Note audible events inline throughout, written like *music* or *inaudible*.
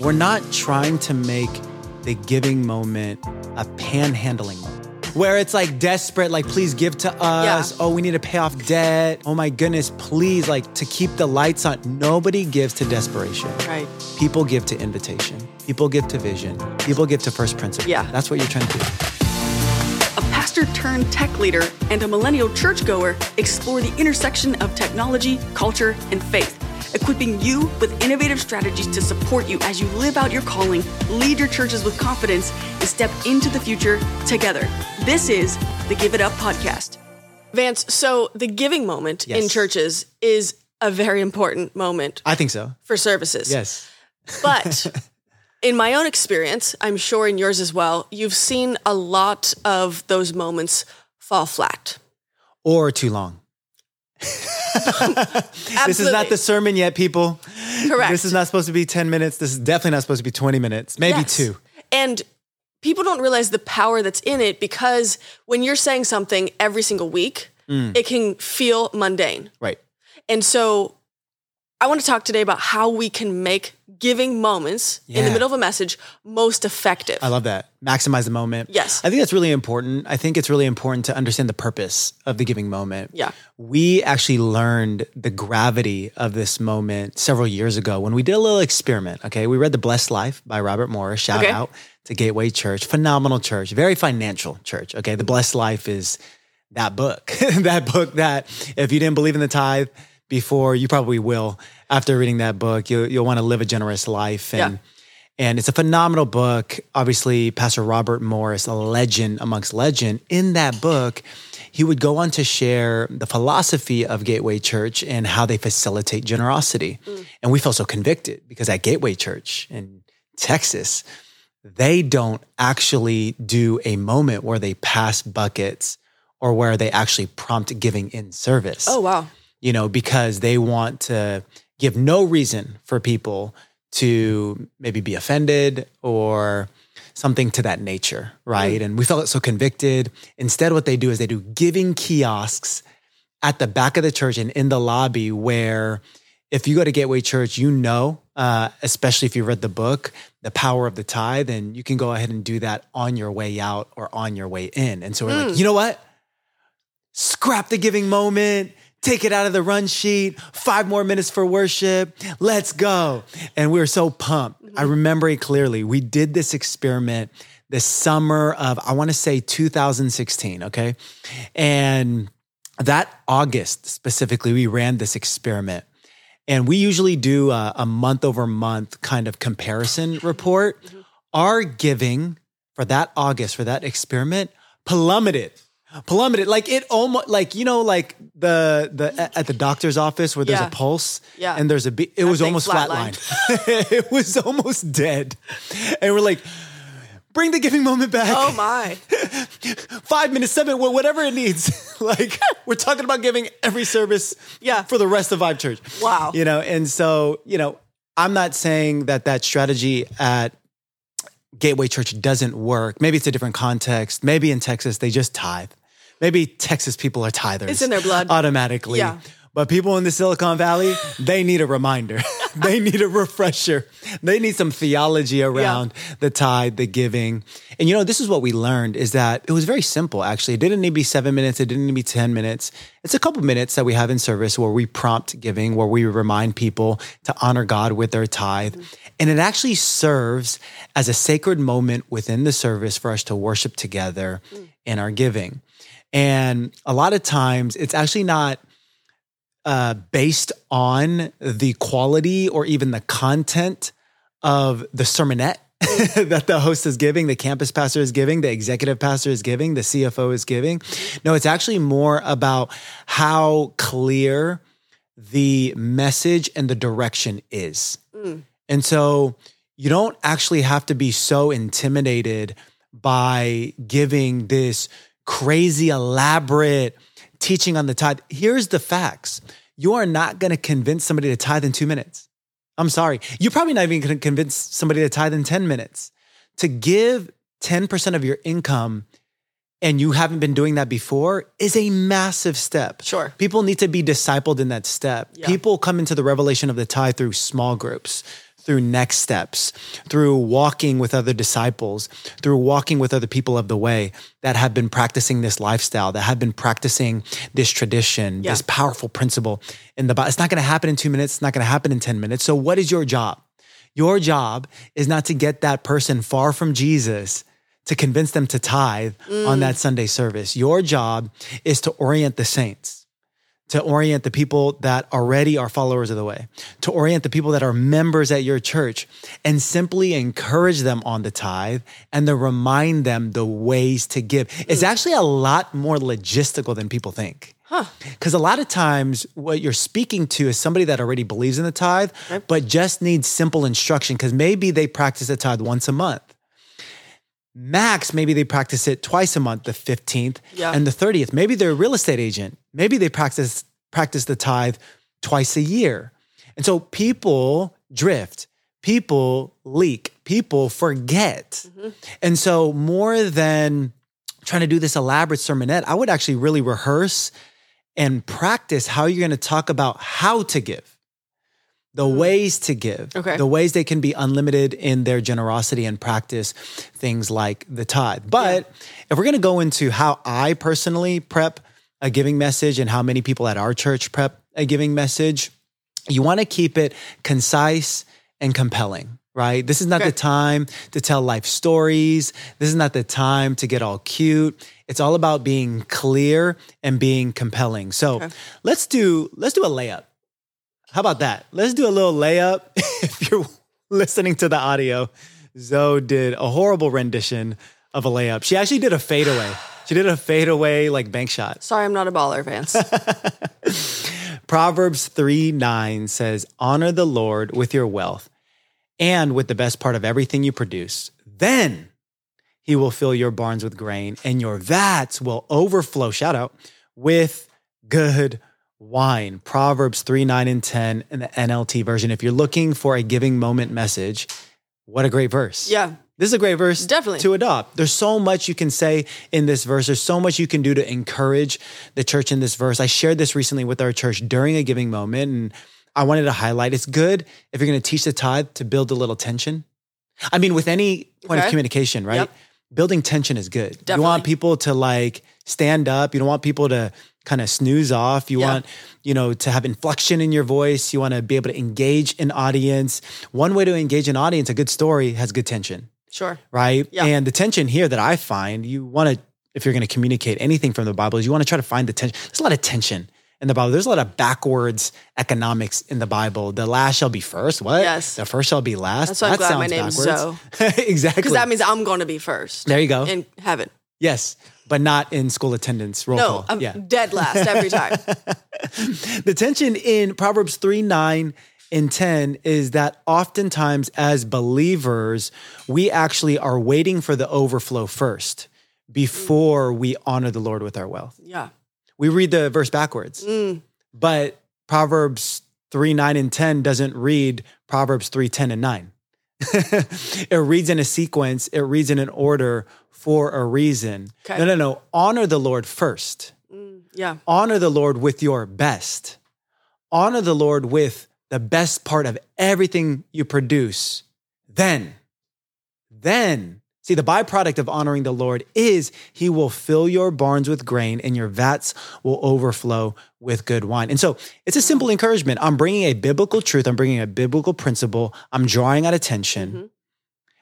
We're not trying to make the giving moment a panhandling moment where it's like desperate, like, please give to us. Yeah. Oh, we need to pay off debt. Oh my goodness, please, like, to keep the lights on. Nobody gives to desperation. Right. People give to invitation. People give to vision. People give to first principle. Yeah. That's what you're trying to do. A pastor turned tech leader and a millennial churchgoer explore the intersection of technology, culture, and faith, equipping you with innovative strategies to support you as you live out your calling, lead your churches with confidence, and step into the future together. This is the Give It Up podcast. Vance, so the giving moment in churches is a very important moment I think so. for services. Yes. But *laughs* in my own experience, I'm sure in yours as well, you've seen a lot of those moments fall flat. Or too long. *laughs* This is not the sermon yet, people. Correct. This is not supposed to be 10 minutes. This is definitely not supposed to be 20 minutes, maybe Yes. two. And people don't realize the power that's in it because when you're saying something every single week, Mm. it can feel mundane. Right. And so I want to talk today about how we can make giving moments in the middle of a message most effective. I love that. Maximize the moment. Yes. I think that's really important. I think it's really important to understand the purpose of the giving moment. Yeah. We actually learned the gravity of this moment several years ago when we did a little experiment. Okay. We read The Blessed Life by Robert Morris. Shout Okay. out to Gateway Church. Phenomenal church, very financial church. Okay. The Blessed Life is that book, *laughs* that book that if you didn't believe in the tithe before, you probably will after reading that book. You'll, you'll want to live a generous life. And Yeah. and it's a phenomenal book. Obviously, Pastor Robert Morris, a legend amongst legend. In that book, he would go on to share the philosophy of Gateway Church and how they facilitate generosity. Mm. And we felt so convicted because at Gateway Church in Texas, they don't actually do a moment where they pass buckets or where they actually prompt giving in service oh, wow. You know, because they want to give no reason for people to maybe be offended or something to that nature, right? And we felt so convicted. Instead, what they do is they do giving kiosks at the back of the church and in the lobby where if you go to Gateway Church, you know, uh, especially if you read the book, the power of the tithe, and you can go ahead and do that on your way out or on your way in. And so we're like, you know what? scrap the giving moment, take it out of the run sheet, five more minutes for worship, let's go. And we were so pumped. I mm-hmm. remember it clearly. We did this experiment the summer of, I want to say 2016, okay? And that August specifically, we ran this experiment. And we usually do a, a month over month kind of comparison mm-hmm. report. Mm-hmm. Our giving for that August, for that experiment, plummeted. Plummeted. Like it almost like, you know, like the the at the doctor's office where there's Yeah. a pulse Yeah. and there's a beat. It was almost flatlined. flatlined. *laughs* it was almost dead. And we're like, bring the giving moment back Oh, my. *laughs* five minutes, seven, whatever it needs. *laughs* like we're talking about giving every service Yeah. for the rest of Vive Church. Wow. You know, and so, you know, I'm not saying that that strategy at Gateway Church doesn't work. Maybe it's a different context. Maybe in Texas, they just tithe. Maybe Texas people are tithers. It's in their blood. Automatically. Yeah. But people in the Silicon Valley, *laughs* they need a reminder. *laughs* they need a refresher. They need some theology around the tithe, the giving. And you know, this is what we learned is that it was very simple, actually. It didn't need to be seven minutes. It didn't need to be 10 minutes. It's a couple minutes that we have in service where we prompt giving, where we remind people to honor God with their tithe. Mm-hmm. And it actually serves as a sacred moment within the service for us to worship together mm. in our giving. And a lot of times it's actually not uh, based on the quality or even the content of the sermonette *laughs* that the host is giving, the campus pastor is giving, the executive pastor is giving, the CFO is giving. No, it's actually more about how clear the message and the direction is. And so you don't actually have to be so intimidated by giving this crazy, elaborate teaching on the tithe. Here's the facts you are not going to convince somebody to tithe in two minutes. I'm sorry. You're probably not even going to convince somebody to tithe in 10 minutes. To give 10% of your income and you haven't been doing that before is a massive step. Sure. People need to be discipled in that step. Yeah. People come into the revelation of the tithe through small groups, through next steps, through walking with other disciples, through walking with other people of the way that have been practicing this lifestyle, that have been practicing this tradition, Yeah. this powerful principle in the Bible. It's not going to happen in two minutes. It's not going to happen in 10 minutes. So, what is your job? Your job is not to get that person far from Jesus to convince them to tithe on mm. that Sunday service. Your job is to orient the saints, to orient the people that already are followers of the way, to orient the people that are members at your church, and simply encourage them on the tithe and to remind them the ways to give. It's mm. actually a lot more logistical than people think. Because a lot of times, what you're speaking to is somebody that already believes in the tithe, but just needs simple instruction because maybe they practice the tithe once a month. Max, maybe they practice it twice a month, the 15th Yeah. and the 30th. Maybe they're a real estate agent. Maybe they practice practice the tithe twice a year. And so people drift, people leak, people forget. Mm-hmm. And so more than trying to do this elaborate sermonette, I would actually really rehearse and practice how you're going to talk about how to give, the mm-hmm. ways to give, Okay. the ways they can be unlimited in their generosity and practice things like the tithe. But if we're going to go into how I personally prep a giving message and how many people at our church prep a giving message, you want to keep it concise and compelling, right? This is not Okay. the time to tell life stories. This is not the time to get all cute. It's all about being clear and being compelling. So let's do let's do a layup. How about that? Let's do a little layup. *laughs* if you're listening to the audio, Zoe did a horrible rendition of a layup. She actually did a fadeaway. She did a fadeaway like bank shot. Sorry, I'm not a baller, Vance. *laughs* Proverbs 3 9 says, Honor the Lord with your wealth and with the best part of everything you produce. Then he will fill your barns with grain and your vats will overflow, shout out, with good wine. Proverbs 3 9 and 10 in the NLT version. If you're looking for a giving moment message, what a great verse. yeah. This is a great verse Definitely. to adopt. There's so much you can say in this verse. There's so much you can do to encourage the church in this verse. I shared this recently with our church during a giving moment, and I wanted to highlight it's good if you're going to teach the tithe to build a little tension. I mean, with any point Okay. of communication, right? Yep. Building tension is good. You want people to like stand up. You don't want people to kind of snooze off. You Yeah. want, you know, to have inflection in your voice. You want to be able to engage an audience. One way to engage an audience, a good story has good tension Sure. right? Yeah. And the tension here that I find, you want to, if you're going to communicate anything from the Bible, is you want to try to find the tension. There's a lot of tension in the Bible. There's a lot of backwards economics in the Bible. The last shall be first. What? Yes. The first shall be last. That's why I'm glad my name's *laughs* exactly. Because that means I'm going to be first there you go. in heaven. yes, but not in school attendance roll No, call. I'm yeah. dead last every time. *laughs* the tension in Proverbs 3 9 and 10 is that oftentimes as believers, we actually are waiting for the overflow first before we honor the Lord with our wealth. yeah. We read the verse backwards, Mm. but Proverbs 3 9 and 10 doesn't read Proverbs 3 10 and 9. *laughs* it reads in a sequence, it reads in an order for a reason. Okay. No, no, no. Honor the Lord first Yeah. honor the Lord with your best. Honor the Lord with the best part of everything you produce. Then, then, see, the byproduct of honoring the Lord is he will fill your barns with grain and your vats will overflow with good wine. And so it's a simple encouragement. I'm bringing a biblical truth, I'm bringing a biblical principle, I'm drawing out attention. Mhm.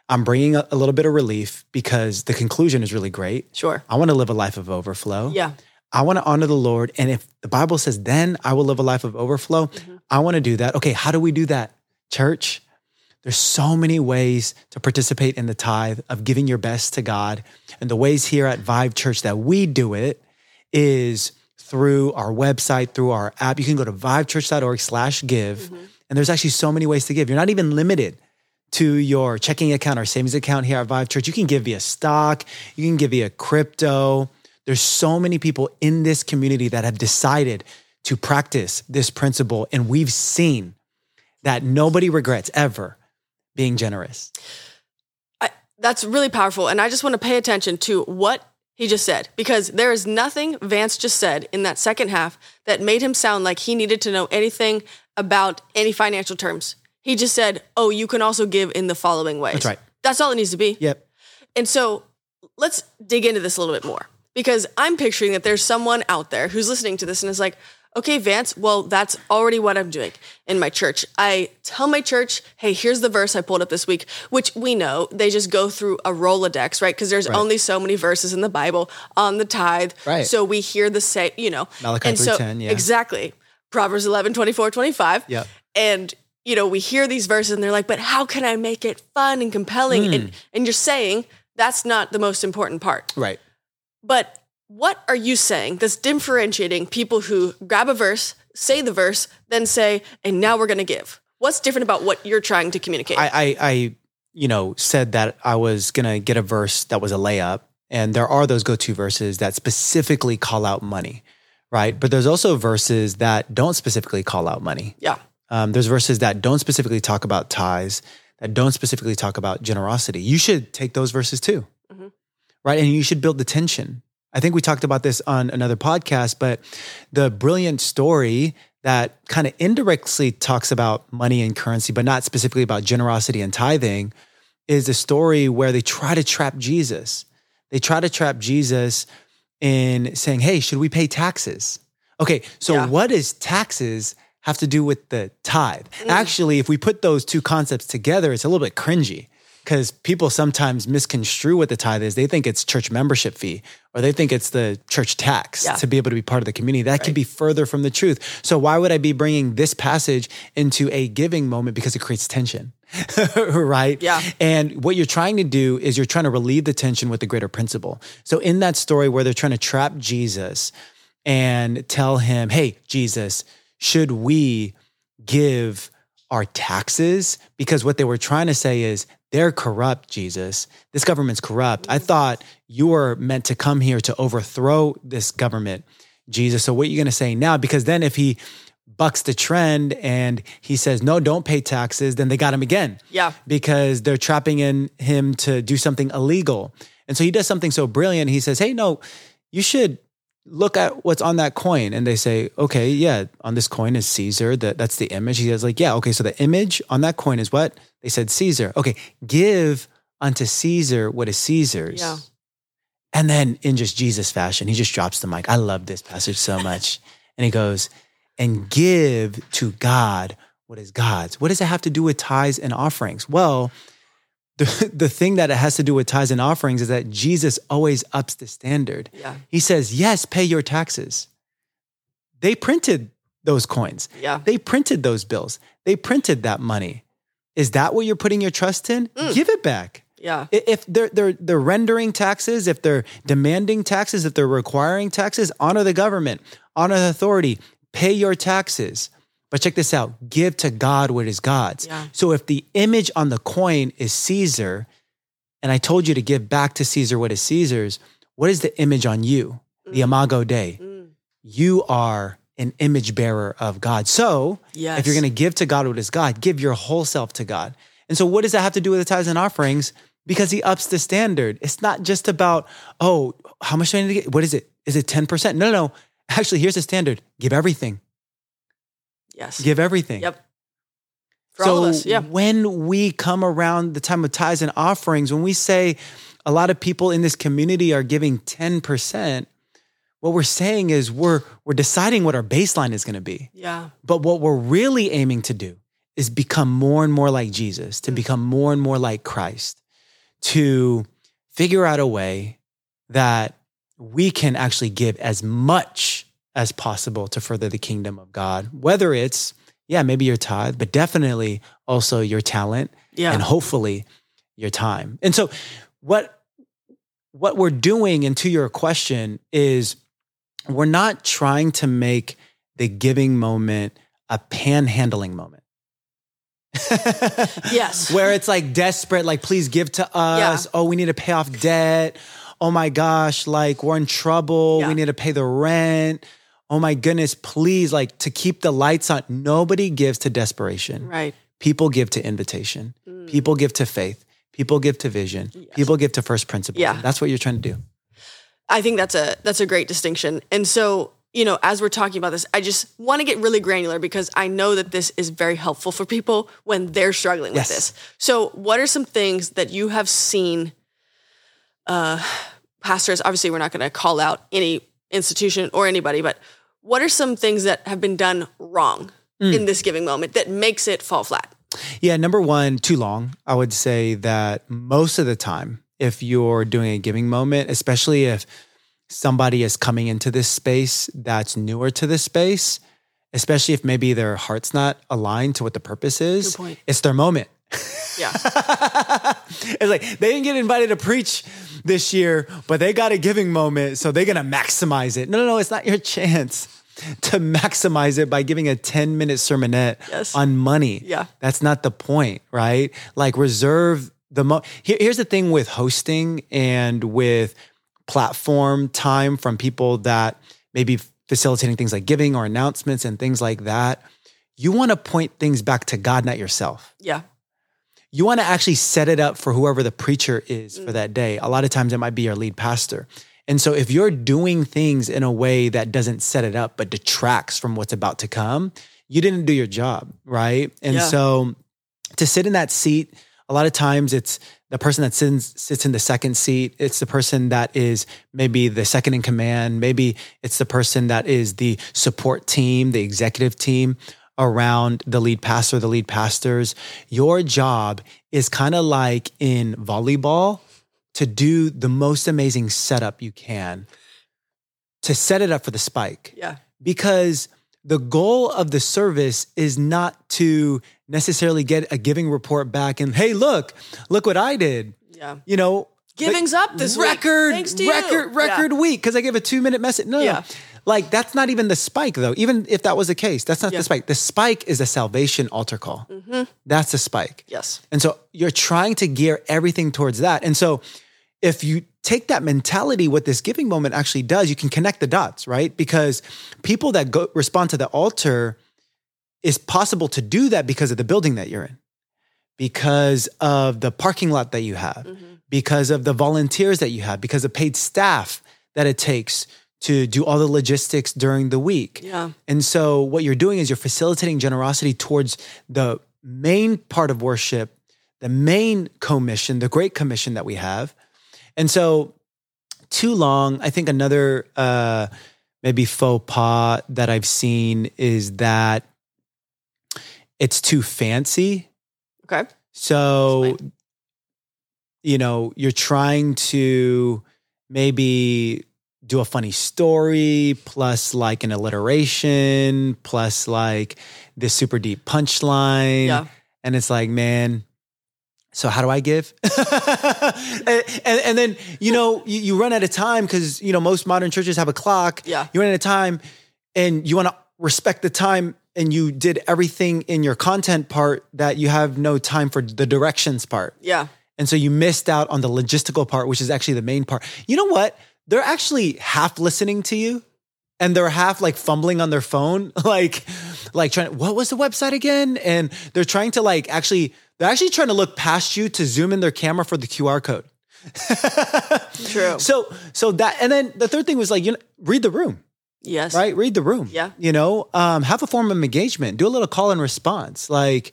I'm bringing a, a little bit of relief because the conclusion is really great. Sure. I want to live a life of overflow. Yeah. I want to honor the Lord. And if the Bible says, then I will live a life of overflow, mm-hmm. I want to do that. Okay, how do we do that? Church, there's so many ways to participate in the tithe of giving your best to God. And the ways here at Vive Church that we do it is through our website, through our app. You can go to vivechurch.org slash give. Mm-hmm. And there's actually so many ways to give. You're not even limited to your checking account or savings account here at Vive Church. You can give via stock, you can give via crypto. There's so many people in this community that have decided to practice this principle. And we've seen that nobody regrets ever being generous. I, that's really powerful. And I just want to pay attention to what he just said because there is nothing Vance just said in that second half that made him sound like he needed to know anything about any financial terms. He just said, "Oh, you can also give in the following ways." That's right. That's all it needs to be. Yep. And so let's dig into this a little bit more because I'm picturing that there's someone out there who's listening to this and is like, okay, Vance, well, that's already what I'm doing in my church. I tell my church, hey, here's the verse I pulled up this week, which we know they just go through a Rolodex, right? Because there's Right. only so many verses in the Bible on the tithe. Right. So we hear the same, you know. Malachi and so, 3:10, yeah. Exactly. Proverbs 11, 24, 25. Yep. And you know, we hear these verses and they're like, but how can I make it fun and compelling? Hmm. And and you're saying that's not the most important part. Right. But what are you saying that's differentiating people who grab a verse, say the verse, then say, and now we're gonna give? What's different about what you're trying to communicate? I, I, I, you know, said that I was gonna get a verse that was a layup, and there are those go-to verses that specifically call out money, right? But there's also verses that don't specifically call out money. yeah. Um, there's verses that don't specifically talk about tithes, that don't specifically talk about generosity. You should take those verses too, Mhm. Right? And you should build the tension. I think we talked about this on another podcast, but the brilliant story that kind of indirectly talks about money and currency, but not specifically about generosity and tithing, is a story where they try to trap Jesus. They try to trap Jesus in saying, hey, should we pay taxes? Okay, so Yeah. what does taxes have to do with the tithe? Mm. Actually, if we put those two concepts together, it's a little bit cringy because people sometimes misconstrue what the tithe is. They think it's church membership fee or they think it's the church tax Yeah. to be able to be part of the community. That could be further from the truth. So why would I be bringing this passage into a giving moment because it creates tension? *laughs* right? Yeah. And what you're trying to do is you're trying to relieve the tension with the greater principle. So in that story where they're trying to trap Jesus and tell him, "Hey, Jesus, should we give our taxes?" Because what they were trying to say is they're corrupt, Jesus. This government's corrupt. I thought you were meant to come here to overthrow this government, Jesus. So what are you going to say now? Because then if he bucks the trend and he says, "No, don't pay taxes," then they got him again Yeah. because they're trapping in him to do something illegal. And so he does something so brilliant. He says, Hey, no, you should look at what's on that coin. And they say, Okay, yeah, on this coin is Caesar. That, that's the image. He says, like, yeah, okay, so the image on that coin is what? They said Caesar. Okay, give unto Caesar what is Caesar's. Yeah. And then in just Jesus fashion, he just drops the mic. I love this passage so much. *laughs* and he goes, and give to God what is God's. What does it have to do with tithes and offerings? Well, the, the thing that it has to do with tithes and offerings is that Jesus always ups the standard. Yeah. He says, yes, pay your taxes. They printed those coins. Yeah. They printed those bills. They printed that money. Is that what you're putting your trust in? Mm. Give it back. Yeah. If they're they're they're rendering taxes, if they're demanding taxes, if they're requiring taxes, honor the government, honor the authority, pay your taxes. But check this out: give to God what is God's. Yeah. So if the image on the coin is Caesar, and I told you to give back to Caesar what is Caesar's, what is the image on you? The Imago Dei. Mm. You are an image bearer of God. So Yes. if you're going to give to God what is God, give your whole self to God. And so, what does that have to do with the tithes and offerings? Because He ups the standard. It's not just about, oh, how much do I need to get? What is it? Is it 10%? No, no, no. Actually, here's the standard give everything. Yes. Give everything. Yep. For so all of us. Yeah. when we come around the time of tithes and offerings, when we say a lot of people in this community are giving 10%, what we're saying is we're we're deciding what our baseline is going to be. Yeah. But what we're really aiming to do is become more and more like Jesus, to mm. become more and more like Christ, to figure out a way that we can actually give as much as possible to further the kingdom of God, whether it's, yeah, maybe your tithe, but definitely also your talent Yeah. and hopefully your time. And so what what we're doing and to your question is we're not trying to make the giving moment a panhandling moment. *laughs* Yes. Where it's like desperate, like, please give to us. Yeah. Oh, we need to pay off debt. Oh my gosh, like we're in trouble. Yeah. We need to pay the rent. Oh my goodness, please, like to keep the lights on. Nobody gives to desperation. Right. People give to invitation. Mm. People give to faith. People give to vision. People give to first principles. Yeah. That's what you're trying to do. I think that's a that's a great distinction. And so you know, as we're talking about this, I just want to get really granular because I know that this is very helpful for people when they're struggling Yes. with this. So, what are some things that you have seen uh, pastors? Obviously, we're not going to call out any institution or anybody, but what are some things that have been done wrong hmm. in this giving moment that makes it fall flat? Yeah, number one, too long. I would say that most of the time, if you're doing a giving moment, especially if somebody is coming into this space that's newer to this space, especially if maybe their heart's not aligned to what the purpose is, it's their moment. Yeah. *laughs* it's like they didn't get invited to preach this year, but they got a giving moment, so they're gonna maximize it. No, no, no, it's not your chance *laughs* to maximize it by giving a 10 minute sermonette Yes. on money. Yeah. That's not the point, right? Like reserve the mo Here, here's the thing with hosting and with platform time from people that maybe facilitating things like giving or announcements and things like that. You want to point things back to God, not yourself Yeah. You want to actually set it up for whoever the preacher is for that day. A lot of times it might be your lead pastor. And so if you're doing things in a way that doesn't set it up but detracts from what's about to come, you didn't do your job, right? And Yeah. so to sit in that seat, a lot of times it's the person that sits, sits in the second seat. It's the person that is maybe the second in command. Maybe it's the person that is the support team, the executive team around the lead pastor, the lead pastors. Your job is kind of like in volleyball to do the most amazing setup you can to set it up for the spike Yeah. because the goal of the service is not to necessarily get a giving report back and hey look look what i did Yeah. you know Giving's like, up this week. record Thanks to you. record Yeah. record week because i gave a two minute message no, Yeah. like that's not even the spike though even if that was the case that's not Yeah. the spike the spike is a salvation altar call mm-hmm. that's the spike Yes. and so you're trying to gear everything towards that. And so if you take that mentality, what this giving moment actually does, you can connect the dots, right? Because people that go respond to the altar is possible to do that because of the building that you're in, because of the parking lot that you have, because of the volunteers that you have, because of paid staff that it takes to do all the logistics during the week. Yeah. And so what you're doing is you're facilitating generosity towards the main part of worship, the main commission, the great commission that we have. And so too long, I think another uh maybe faux pas that I've seen is that it's too fancy. Okay. So, you know, you're trying to maybe do a funny story plus like an alliteration plus like this super deep punchline. Yeah. And it's like, man, so how do I give? *laughs* and, and, and then, you know, you, you run out of time because, you know, most modern churches have a clock. Yeah. You run out of time and you want to respect the time and you did everything in your content part that you have no time for the directions part. Yeah. And so you missed out on the logistical part, which is actually the main part. You know what? They're actually half listening to you and they're half like fumbling on their phone, *laughs* like, like trying, what was the website again? And they're trying to like actually, they're actually trying to look past you to zoom in their camera for the QR code. *laughs* True. So, so that, and then the third thing was like, you know, read the room yes. right? Read the room. Yeah. You know, um, have a form of engagement. Do a little call and response. Like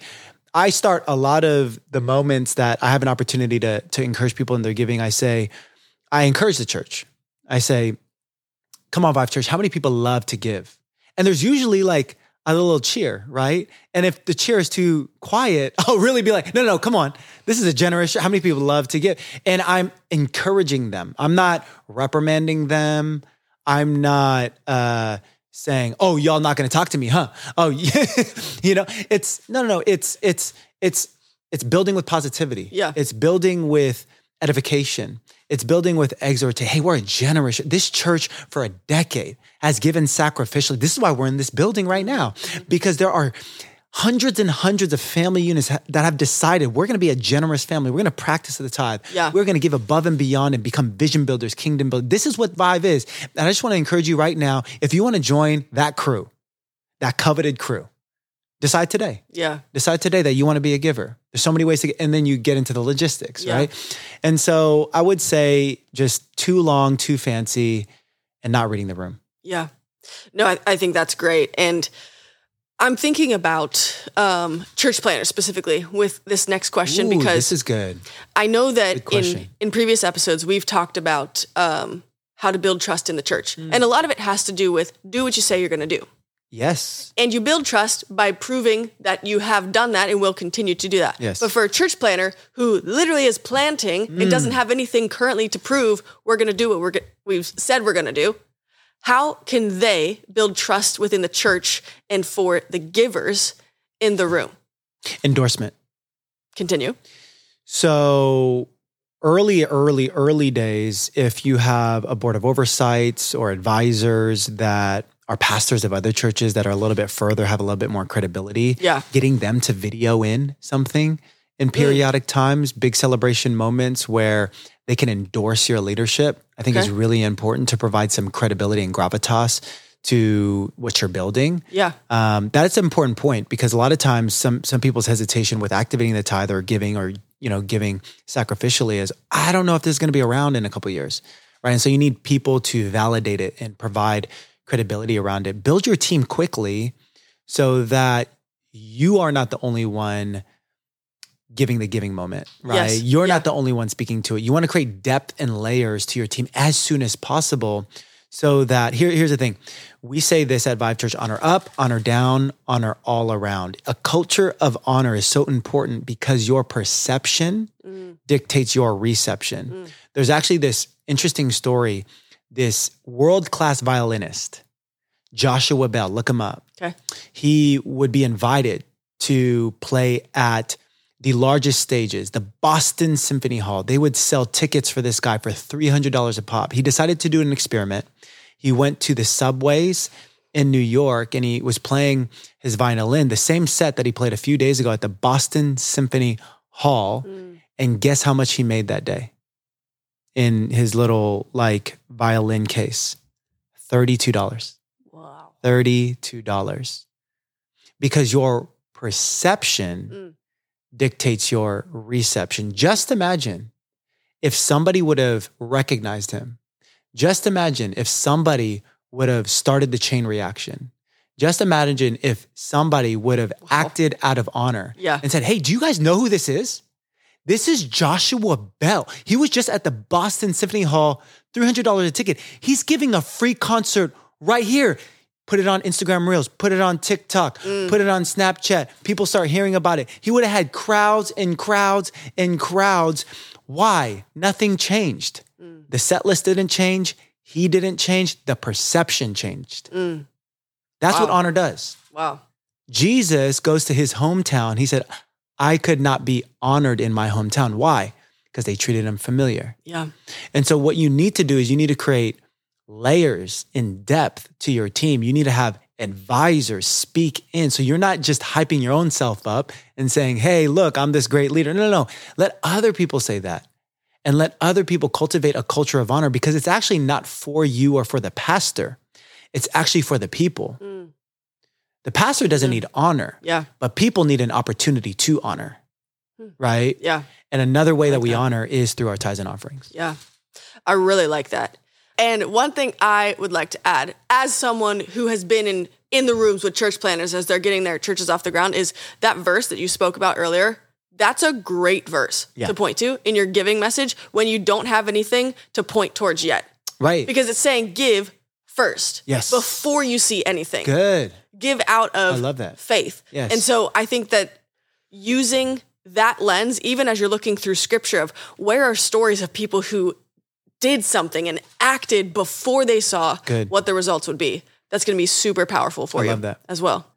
I start a lot of the moments that I have an opportunity to to encourage people in their giving. I say, I encourage the church. I say, come on, Vive Church, how many people love to give? And there's usually like a little cheer, right? And if the cheer is too quiet, *laughs* I'll really be like, no, no, come on. This is a generous. How many people love to give? And I'm encouraging them. I'm not reprimanding them. I'm not uh, saying, "Oh, y'all not going to talk to me, huh?" Oh, yeah. *laughs* you know, it's no, no, no. It's it's it's it's building with positivity. Yeah. it's building with edification. It's building with exhortation. Hey, we're a generous. This church for a decade has given sacrificially. This is why we're in this building right now, because there are hundreds and hundreds of family units that have decided we're going to be a generous family. We're going to practice the tithe. Yeah. We're going to give above and beyond and become vision builders, kingdom builders. This is what Vive is. And I just want to encourage you right now if you want to join that crew, that coveted crew, decide today. Yeah. Decide today that you want to be a giver. There's so many ways to get, and then you get into the logistics, Yeah. right? And so I would say just too long, too fancy, and not reading the room. Yeah. No, I, I think that's great. And I'm thinking about um, church planters specifically with this next question Ooh, because this is good. I know that in, in previous episodes, we've talked about um, how to build trust in the church. Hmm. And a lot of it has to do with do what you say you're going to do. Yes. And you build trust by proving that you have done that and will continue to do that. Yes. But for a church planter who literally is planting and Hmm. doesn't have anything currently to prove we're going to do what we're we've said we're going to do, how can they build trust within the church and for the givers in the room? Endorsement. Continue. So early, early, early days, if you have a board of oversights or advisors that are pastors of other churches that are a little bit further, have a little bit more credibility, Yeah. getting them to video in something in mm. periodic times, big celebration moments where they can endorse your leadership, I think is Okay. really important to provide some credibility and gravitas to what you're building. Yeah. Um, that's an important point because a lot of times some some people's hesitation with activating the tithe or giving or you know giving sacrificially is I don't know if this is going to be around in a couple of years, right? And so you need people to validate it and provide credibility around it. Build your team quickly so that you are not the only one giving the giving moment, right? Yes. You're Yeah. not the only one speaking to it. You want to create depth and layers to your team as soon as possible so that here, here's the thing. We say this at Vive Church honor up, honor down, honor all around. A culture of honor is so important because your perception mm. dictates your reception. Mm. There's actually this interesting story. This world class violinist, Joshua Bell, look him up Okay. he would be invited to play at the largest stages, the Boston Symphony Hall. They would sell tickets for this guy for $300 a pop. He decided to do an experiment. He went to the subways in New York and he was playing his violin, the same set that he played a few days ago at the Boston Symphony Hall. And guess how much he made that day in his little like violin case? $32. Wow. $32 because your perception Mm. Dictates your reception. Just imagine if somebody would have recognized him. Just imagine if somebody would have started the chain reaction. Just imagine if somebody would have acted out of honor Yeah. and said, Hey, do you guys know who this is? This is Joshua Bell. He was just at the Boston Symphony Hall, $300 a ticket. He's giving a free concert right here. Put it on Instagram Reels, put it on TikTok, mm. put it on Snapchat. People start hearing about it. He would have had crowds and crowds and crowds. Why? Nothing changed. Mm. The set list didn't change. He didn't change. The perception changed. Mm. That's what honor does. Wow. Jesus goes to his hometown. He said, I could not be honored in my hometown. Why? Because they treated him familiar. Yeah. And so, what you need to do is you need to create layers in depth to your team. You need to have advisors speak in. So, you're not just hyping your own self up and saying, Hey, look, I'm this great leader. No, no, no. Let other people say that and let other people cultivate a culture of honor because it's actually not for you or for the pastor, it's actually for the people. Mm. The pastor doesn't need honor Yeah. but people need an opportunity to honor, hmm. right? Yeah. And another way that we that. honor is through our tithes and offerings. Yeah. I really like that. And one thing I would like to add, as someone who has been in in the rooms with church planters as they're getting their churches off the ground, is that verse that you spoke about earlier. That's a great verse Yeah. to point to in your giving message when you don't have anything to point towards yet. Right. Because it's saying give first. Yes. Before you see anything. Good. Give out of I love that. faith. Yes. And so I think that using that lens, even as you're looking through scripture of where are stories of people who did something and acted before they saw Good. what the results would be, that's going to be super powerful for you. I you love that. as well.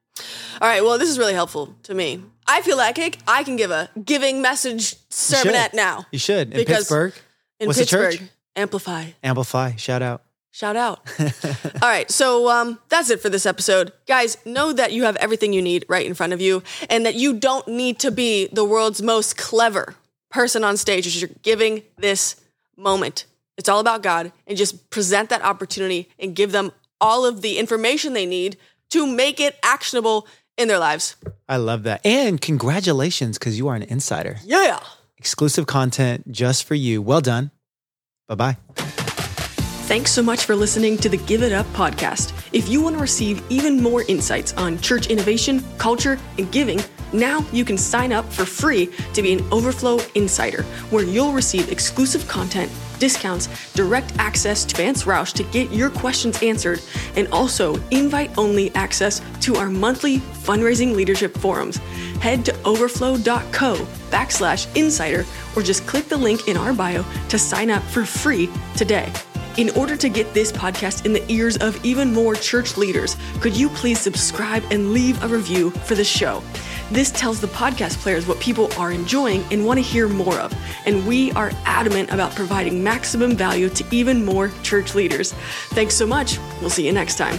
All right. Well, this is really helpful to me. I feel like I- I can give a giving message sermonette now. You should. In Because Pittsburgh, In What's the Pittsburgh, church? Amplify. Amplify, shout out. Shout out. *laughs* All right, so um, that's it for this episode. Guys, know that you have everything you need right in front of you and that you don't need to be the world's most clever person on stage as you're giving this moment. It's all about God and just present that opportunity and give them all of the information they need to make it actionable in their lives. I love that. And congratulations, because you are an insider. Yeah. Exclusive content just for you. Well done. Bye bye. Thanks so much for listening to the Give It Up podcast. If you want to receive even more insights on church innovation, culture, and giving, now you can sign up for free to be an Overflow Insider, where you'll receive exclusive content, discounts, direct access to Vance Roush to get your questions answered, and also invite only access to our monthly fundraising leadership forums. Head to overflow.co backslash insider or just click the link in our bio to sign up for free today. In order to get this podcast in the ears of even more church leaders, could you please subscribe and leave a review for the show? This tells the podcast players what people are enjoying and want to hear more of. And we are adamant about providing maximum value to even more church leaders. Thanks so much. We'll see you next time.